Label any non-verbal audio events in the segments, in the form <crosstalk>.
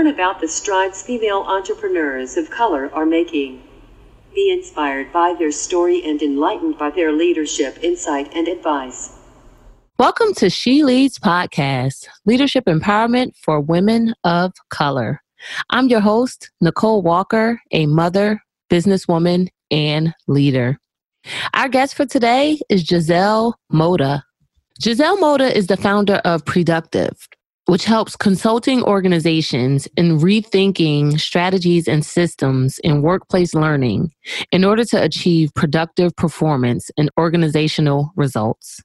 Learn about the strides female entrepreneurs of color are making. Be inspired by their story and enlightened by their leadership, insight, and advice. Welcome to She Leads Podcast, Leadership Empowerment for Women of Color. I'm your host, Nicole Walker, a mother, businesswoman, and leader. Our guest for today is Giselle Mota. Giselle Mota is the founder of Preductive, which helps consulting organizations in rethinking strategies and systems in workplace learning in order to achieve productive performance and organizational results.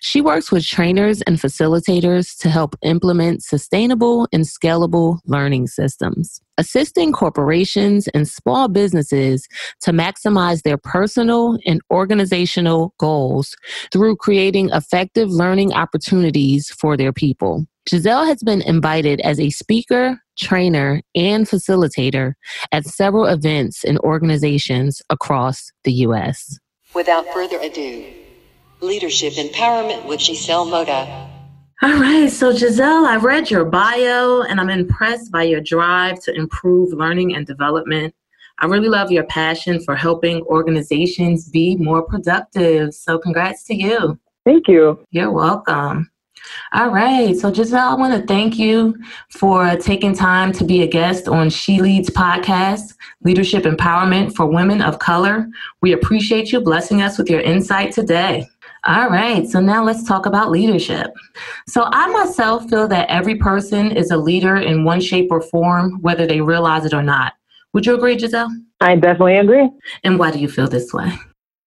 She works with trainers and facilitators to help implement sustainable and scalable learning systems, assisting corporations and small businesses to maximize their personal and organizational goals through creating effective learning opportunities for their people. Giselle has been invited as a speaker, trainer, and facilitator at several events and organizations across the U.S. Without further ado, Leadership Empowerment with Giselle Mota. All right, so Giselle, I read your bio and I'm impressed by your drive to improve learning and development. I really love your passion for helping organizations be more productive. So, congrats to you. Thank you. You're welcome. All right. So, Giselle, I want to thank you for taking time to be a guest on She Leads podcast, Leadership Empowerment for Women of Color. We appreciate you blessing us with your insight today. All right, so now let's talk about leadership. So, I myself feel that every person is a leader in one shape or form, whether they realize it or not. Would you agree, Giselle? I definitely agree. And why do you feel this way?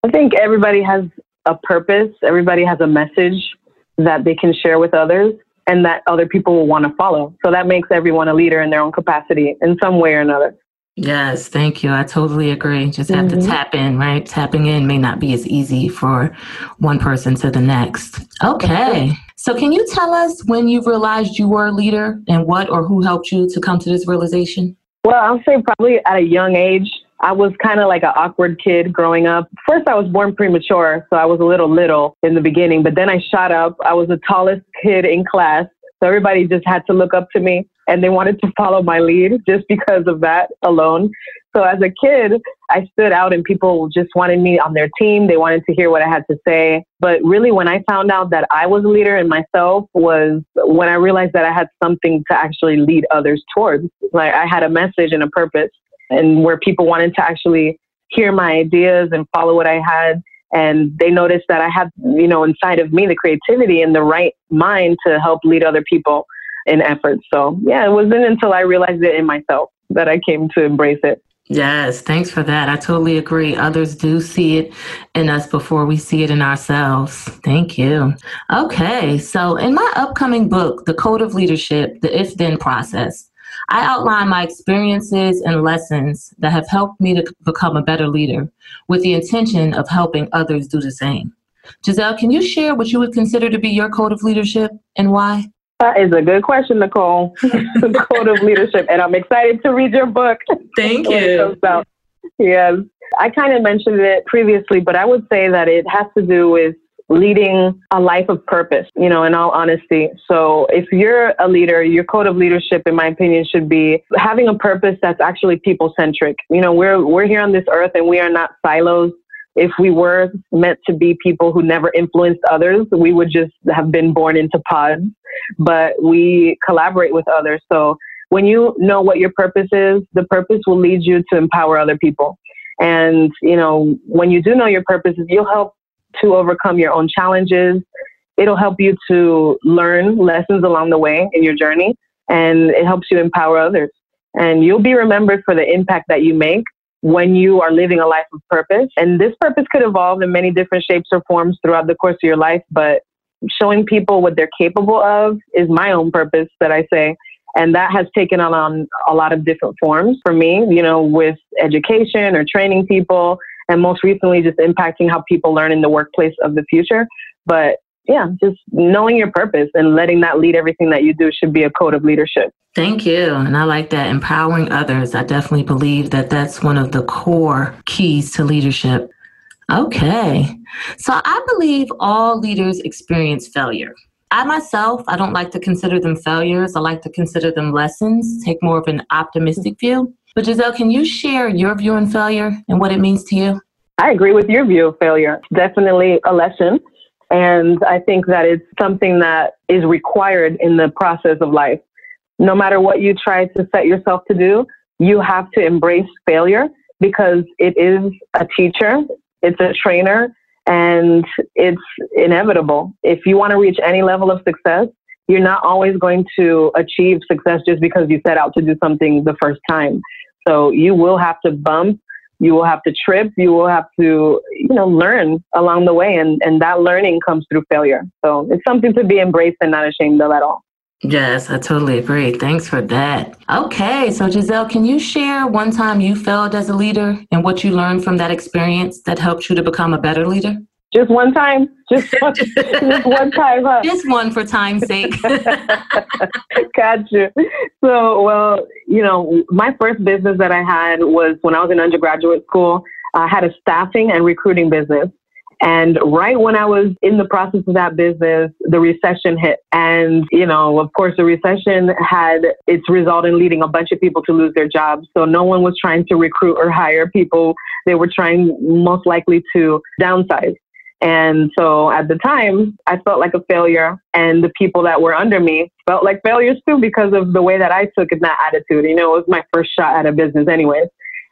I think everybody has a purpose, everybody has a message that they can share with others and that other people will want to follow. So, that makes everyone a leader in their own capacity in some way or another. Yes, thank you. I totally agree. Just have mm-hmm. to tap in, right? Tapping in may not be as easy for one person to the next. Okay. So, can you tell us when you realized you were a leader and what or who helped you to come to this realization? Well, I'll say probably at a young age. I was kind of like an awkward kid growing up. First, I was born premature, so I was a little little in the beginning, but then I shot up. I was the tallest kid in class. So everybody just had to look up to me and they wanted to follow my lead just because of that alone. So as a kid, I stood out and people just wanted me on their team. They wanted to hear what I had to say. But really, when I found out that I was a leader in myself was when I realized that I had something to actually lead others towards. Like I had a message and a purpose and where people wanted to actually hear my ideas and follow what I had. And they noticed that I had, you know, inside of me the creativity and the right mind to help lead other people in efforts. So yeah, it wasn't until I realized it in myself that I came to embrace it. Yes, thanks for that. I totally agree. Others do see it in us before we see it in ourselves. Thank you. Okay, so in my upcoming book, The Code of Leadership The If Then Process, I outline my experiences and lessons that have helped me to become a better leader with the intention of helping others do the same. Giselle, can you share what you would consider to be your code of leadership and why? That is a good question, Nicole. <laughs> Code of leadership. And I'm excited to read your book. Thank <laughs> you. Yes. I kind of mentioned it previously, but I would say that it has to do with leading a life of purpose, you know, in all honesty. So if you're a leader, your code of leadership, in my opinion, should be having a purpose that's actually people centric. You know, we're, we're here on this earth and we are not silos if we were meant to be people who never influenced others, we would just have been born into pods. But we collaborate with others. So when you know what your purpose is, the purpose will lead you to empower other people. And, you know, when you do know your purpose, you'll help to overcome your own challenges. It'll help you to learn lessons along the way in your journey, and it helps you empower others. And you'll be remembered for the impact that you make when you are living a life of purpose. And this purpose could evolve in many different shapes or forms throughout the course of your life, but showing people what they're capable of is my own purpose that I say. And that has taken on, on a lot of different forms for me, you know, with education or training people, and most recently just impacting how people learn in the workplace of the future. But yeah, just knowing your purpose and letting that lead everything that you do should be a code of leadership. Thank you. And I like that. Empowering others. I definitely believe that that's one of the core keys to leadership. Okay. So I believe all leaders experience failure. I myself, I don't like to consider them failures. I like to consider them lessons, take more of an optimistic view. But Giselle, can you share your view on failure and what it means to you? I agree with your view of failure. Definitely a lesson. And I think that it's something that is required in the process of life. No matter what you try to set yourself to do, you have to embrace failure because it is a teacher, it's a trainer, and it's inevitable. If you want to reach any level of success, you're not always going to achieve success just because you set out to do something the first time. So you will have to bump, you will have to trip, you will have to, you know, learn along the way. And, and that learning comes through failure. So it's something to be embraced and not ashamed of at all. Yes, I totally agree. Thanks for that. Okay, so Giselle, can you share one time you failed as a leader and what you learned from that experience that helped you to become a better leader? Just one time? Just one, <laughs> <laughs> just one time, huh? Just one for time's sake. <laughs> gotcha. So, well, you know, my first business that I had was when I was in undergraduate school. I had a staffing and recruiting business. And right when I was in the process of that business, the recession hit. And, you know, of course, the recession had its result in leading a bunch of people to lose their jobs. So no one was trying to recruit or hire people. They were trying most likely to downsize. And so at the time, I felt like a failure, and the people that were under me felt like failures too because of the way that I took in that attitude. You know, it was my first shot at a business, anyways.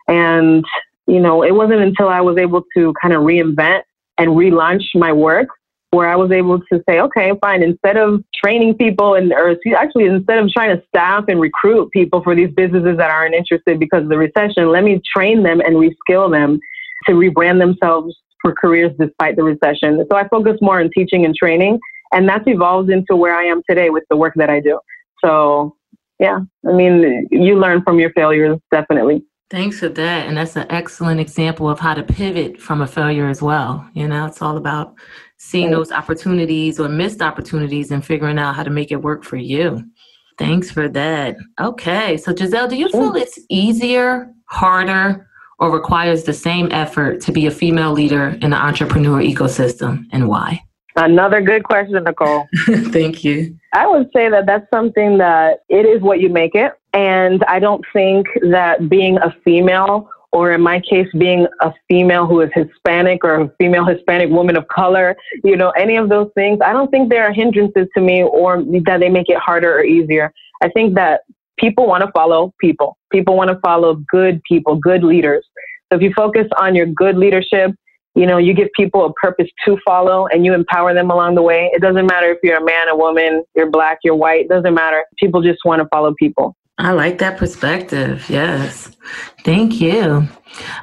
And, you know, it wasn't until I was able to kind of reinvent and relaunch my work where I was able to say, okay, fine, instead of training people and, or actually instead of trying to staff and recruit people for these businesses that aren't interested because of the recession, let me train them and reskill them to rebrand themselves for careers despite the recession. So I focus more on teaching and training, and that's evolved into where I am today with the work that I do. So, yeah, I mean, you learn from your failures, definitely. Thanks for that. And that's an excellent example of how to pivot from a failure as well. You know, it's all about seeing those opportunities or missed opportunities and figuring out how to make it work for you. Thanks for that. Okay. So, Giselle, do you feel it's easier, harder, or requires the same effort to be a female leader in the entrepreneur ecosystem and why? Another good question, Nicole. <laughs> Thank you. I would say that that's something that it is what you make it. And I don't think that being a female, or in my case, being a female who is Hispanic or a female Hispanic woman of color, you know, any of those things, I don't think there are hindrances to me or that they make it harder or easier. I think that people want to follow people. People want to follow good people, good leaders. So if you focus on your good leadership, you know, you give people a purpose to follow and you empower them along the way. It doesn't matter if you're a man, a woman, you're black, you're white, it doesn't matter. People just want to follow people. I like that perspective. Yes. Thank you.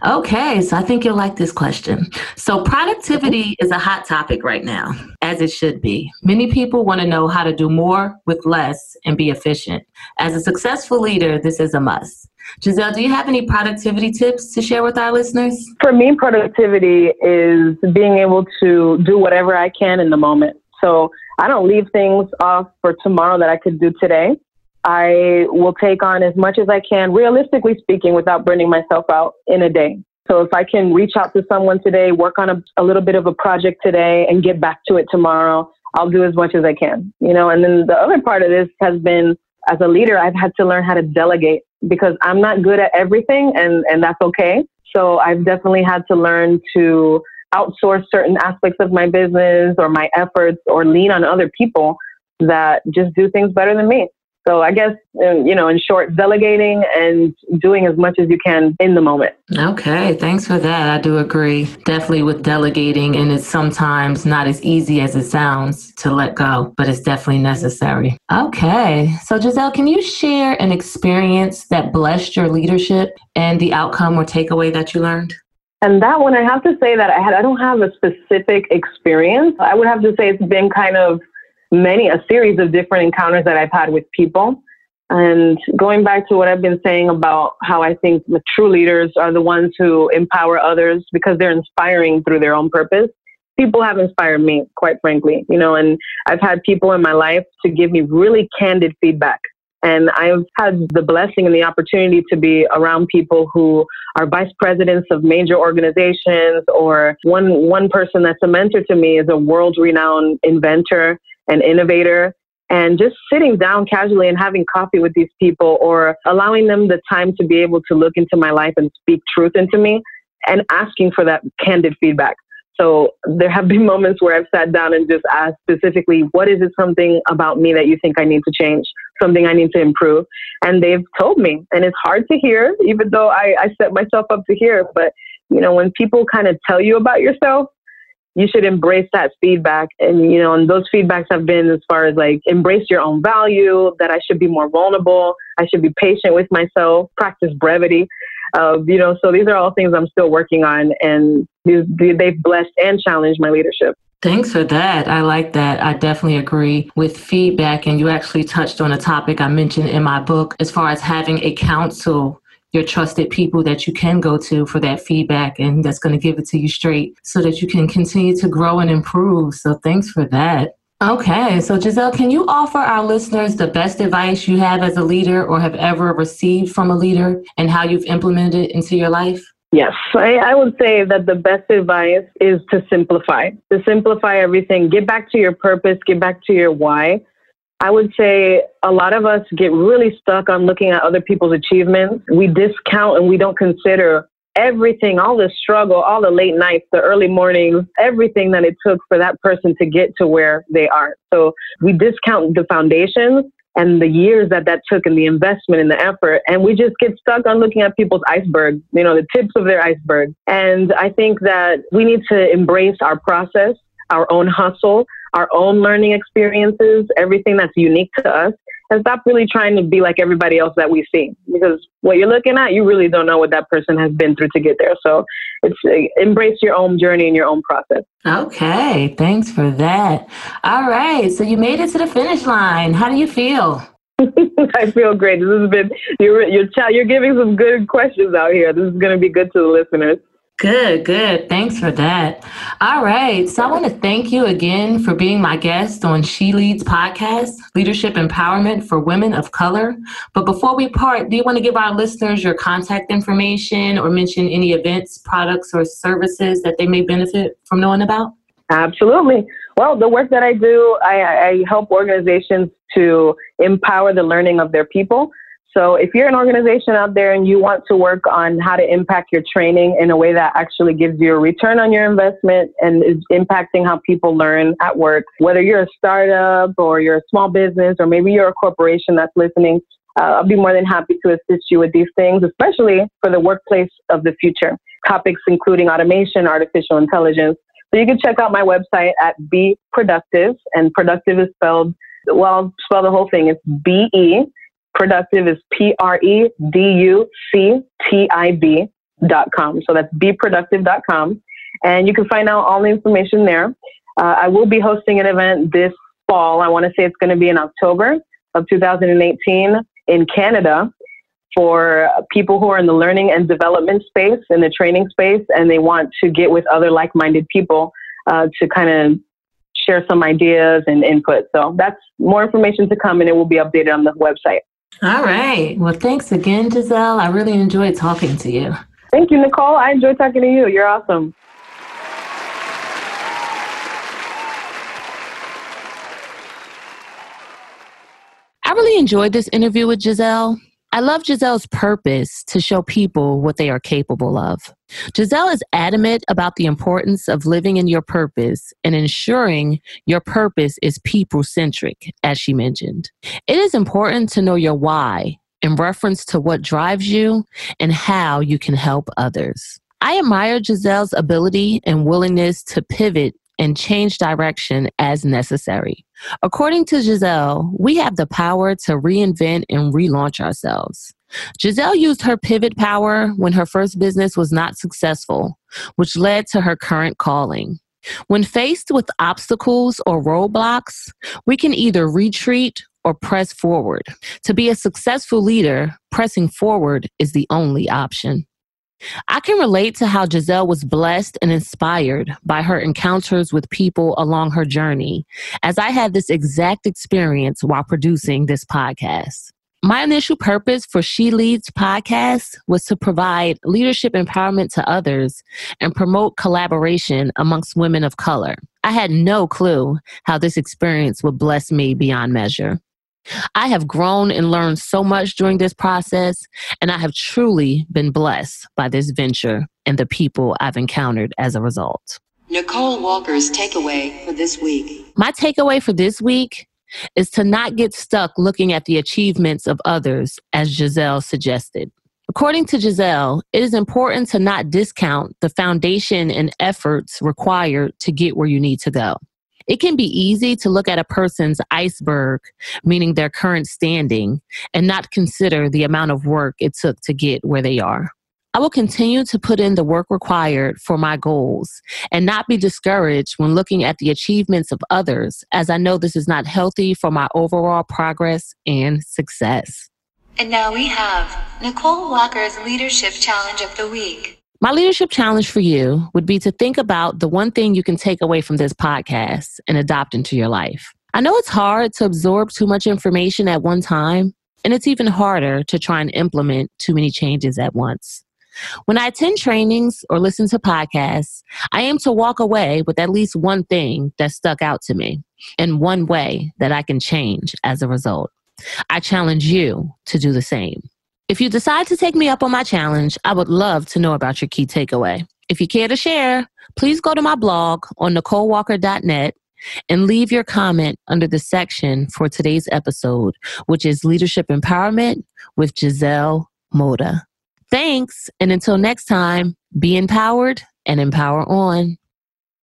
Okay, so I think you'll like this question. So, productivity is a hot topic right now, as it should be. Many people want to know how to do more with less and be efficient. As a successful leader, this is a must. Giselle, do you have any productivity tips to share with our listeners? For me, productivity is being able to do whatever I can in the moment. So, I don't leave things off for tomorrow that I could do today. I will take on as much as I can, realistically speaking, without burning myself out in a day. So if I can reach out to someone today, work on a, a little bit of a project today, and get back to it tomorrow, I'll do as much as I can. You know, and then the other part of this has been as a leader, I've had to learn how to delegate because I'm not good at everything, and and that's okay. So I've definitely had to learn to outsource certain aspects of my business or my efforts or lean on other people that just do things better than me. So I guess, uh, you know, in short, delegating and doing as much as you can in the moment. Okay, thanks for that. I do agree. Definitely with delegating, and it's sometimes not as easy as it sounds to let go, but it's definitely necessary. Okay, so Giselle, can you share an experience that blessed your leadership and the outcome or takeaway that you learned? And that one, I have to say that I had, I don't have a specific experience. I would have to say it's been kind of many, a series of different encounters that I've had with people. And going back to what I've been saying about how I think the true leaders are the ones who empower others because they're inspiring through their own purpose. People have inspired me, quite frankly, you know, and I've had people in my life to give me really candid feedback. And I've had the blessing and the opportunity to be around people who are vice presidents of major organizations or one, one person that's a mentor to me is a world renowned inventor an innovator, and just sitting down casually and having coffee with these people or allowing them the time to be able to look into my life and speak truth into me and asking for that candid feedback. So there have been <laughs> moments where I've sat down and just asked specifically, what is it something about me that you think I need to change? Something I need to improve? And they've told me. And it's hard to hear, even though I, I set myself up to hear. But, you know, when people kind of tell you about yourself, you should embrace that feedback. And, you know, and those feedbacks have been as far as like embrace your own value, that I should be more vulnerable, I should be patient with myself, practice brevity. Uh, you know, so these are all things I'm still working on, and they've blessed and challenged my leadership. Thanks for that. I like that. I definitely agree with feedback. And you actually touched on a topic I mentioned in my book as far as having a council, your trusted people that you can go to for that feedback and that's going to give it to you straight so that you can continue to grow and improve. So thanks for that. Okay, so Giselle, can you offer our listeners the best advice you have as a leader or have ever received from a leader and how you've implemented it into your life? Yes, I, I, would say that the best advice is to simplify, to simplify everything. Get back to your purpose, get back to your why. I would say a lot of us get really stuck on looking at other people's achievements. We discount and we don't consider everything, all the struggle, all the late nights, the early mornings, everything that it took for that person to get to where they are. So we discount the foundations and the years that that took and the investment and the effort. And we just get stuck on looking at people's iceberg, you know, the tips of their iceberg. And I think that we need to embrace our process, our own hustle, our own learning experiences, everything that's unique to us, and stop really trying to be like everybody else that we see because what you're looking at you really don't know what that person has been through to get there so it's uh, embrace your own journey and your own process okay thanks for that all right so you made it to the finish line how do you feel <laughs> I feel great. This has been you're you're you're giving some good questions out here. This is going to be good to the listeners. Good, good. Thanks for that. All right. So I want to thank you again for being my guest on She Leads podcast, Leadership Empowerment for Women of Color. But before we part, do you want to give our listeners your contact information or mention any events, products, or services that they may benefit from knowing about? Absolutely. Well, the work that I do, I, I help organizations to empower the learning of their people. So if you're an organization out there and you want to work on how to impact your training in a way that actually gives you a return on your investment and is impacting how people learn at work, whether you're a startup or you're a small business or maybe you're a corporation that's listening, uh, I'll be more than happy to assist you with these things, especially for the workplace of the future. Topics including automation, artificial intelligence. So you can check out my website at Be Preductive, and preductive is spelled, well, I'll spell the whole thing. It's B E Preductive is P R E D U C T I B dot com. So that's dot com, And you can find out all the information there. Uh, I will be hosting an event this fall. I want to say it's going to be in October of 2018 in Canada for people who are in the learning and development space, in the training space, and they want to get with other like minded people uh, to kind of share some ideas and input. So that's more information to come, and it will be updated on the website. All right. Well, thanks again, Giselle. I really enjoyed talking to you. Thank you, Nicole. I enjoyed talking to you. You're awesome. I really enjoyed this interview with Giselle. I love Giselle's purpose to show people what they are capable of. Giselle is adamant about the importance of living in your purpose and ensuring your purpose is people centric, as she mentioned. It is important to know your why in reference to what drives you and how you can help others. I admire Giselle's ability and willingness to pivot and change direction as necessary. According to Giselle, we have the power to reinvent and relaunch ourselves. Giselle used her pivot power when her first business was not successful, which led to her current calling. When faced with obstacles or roadblocks, we can either retreat or press forward. To be a successful leader, pressing forward is the only option. I can relate to how Giselle was blessed and inspired by her encounters with people along her journey, as I had this exact experience while producing this podcast. My initial purpose for She Leads podcast was to provide leadership empowerment to others and promote collaboration amongst women of color. I had no clue how this experience would bless me beyond measure. I have grown and learned so much during this process, and I have truly been blessed by this venture and the people I've encountered as a result. Nicole Walker's takeaway for this week. My takeaway for this week is to not get stuck looking at the achievements of others, as Giselle suggested. According to Giselle, it is important to not discount the foundation and efforts required to get where you need to go. It can be easy to look at a person's iceberg, meaning their current standing, and not consider the amount of work it took to get where they are. I will continue to put in the work required for my goals and not be discouraged when looking at the achievements of others, as I know this is not healthy for my overall progress and success. And now we have Nicole Walker's Leadership Challenge of the Week. My leadership challenge for you would be to think about the one thing you can take away from this podcast and adopt into your life. I know it's hard to absorb too much information at one time, and it's even harder to try and implement too many changes at once. When I attend trainings or listen to podcasts, I aim to walk away with at least one thing that stuck out to me and one way that I can change as a result. I challenge you to do the same. If you decide to take me up on my challenge, I would love to know about your key takeaway. If you care to share, please go to my blog on NicoleWalker.net and leave your comment under the section for today's episode, which is Leadership Empowerment with Giselle Mota. Thanks, and until next time, be empowered and empower on.